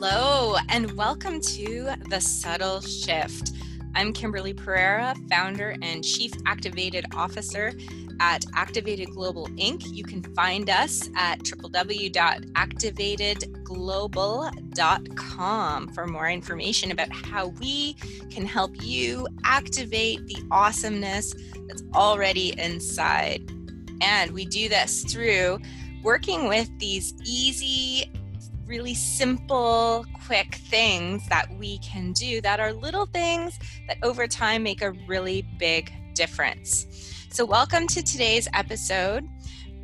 Hello, and welcome to The Subtle Shift. I'm Kimberly Pereira, founder and chief activated officer at Activated Global Inc. You can find us at www.activatedglobal.com for more information about how we can help you activate the awesomeness that's already inside. And we do this through working with these easy really simple, quick things that we can do that are little things that over time make a really big difference. So, welcome to today's episode.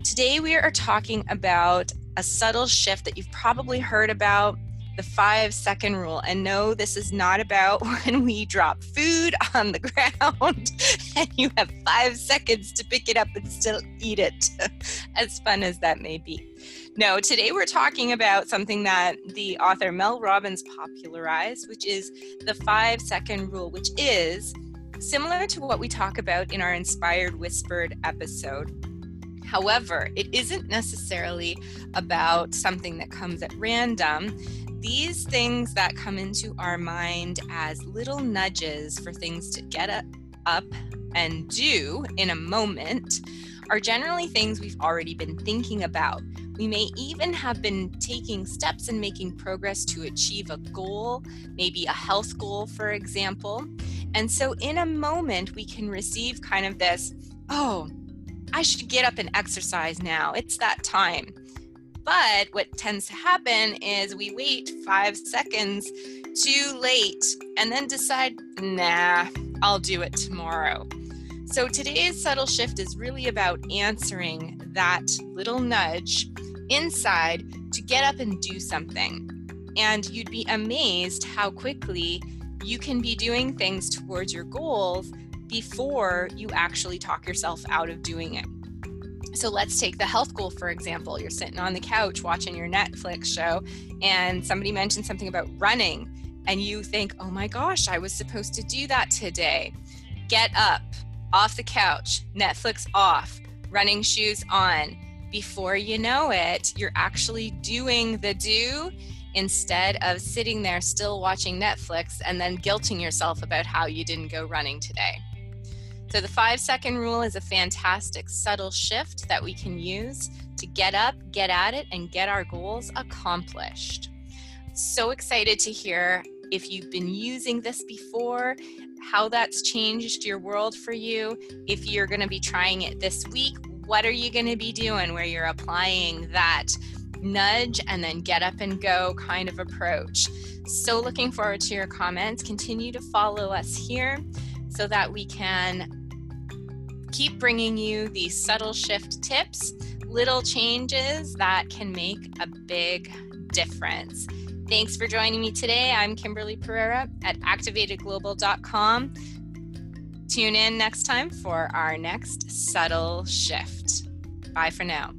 Today, we are talking about a subtle shift that you've probably heard about the five second rule. And no, this is not about when we drop food on the ground and you have five seconds to pick it up and still eat it, as fun as that may be. No, today we're talking about something that the author Mel Robbins popularized, which is the five second rule, which is similar to what we talk about in our Inspired Whispered episode. However, it isn't necessarily about something that comes at random. These things that come into our mind as little nudges for things to get up and do in a moment are generally things we've already been thinking about. We may even have been taking steps and making progress to achieve a goal, maybe a health goal, for example. And so, in a moment, we can receive kind of this oh, I should get up and exercise now. It's that time. But what tends to happen is we wait five seconds too late and then decide, nah, I'll do it tomorrow. So today's subtle shift is really about answering that little nudge inside to get up and do something. And you'd be amazed how quickly you can be doing things towards your goals before you actually talk yourself out of doing it. So let's take the health goal, for example. You're sitting on the couch watching your Netflix show, and somebody mentioned something about running, and you think, oh my gosh, I was supposed to do that today. Get up off the couch, Netflix off, running shoes on before you know it, you're actually doing the do instead of sitting there still watching Netflix and then guilting yourself about how you didn't go running today. So, the five second rule is a fantastic, subtle shift that we can use to get up, get at it, and get our goals accomplished. So excited to hear if you've been using this before, how that's changed your world for you. If you're going to be trying it this week, what are you going to be doing where you're applying that nudge and then get up and go kind of approach? So, looking forward to your comments. Continue to follow us here so that we can keep bringing you these subtle shift tips, little changes that can make a big difference. Thanks for joining me today. I'm Kimberly Pereira at activatedglobal.com. Tune in next time for our next subtle shift. Bye for now.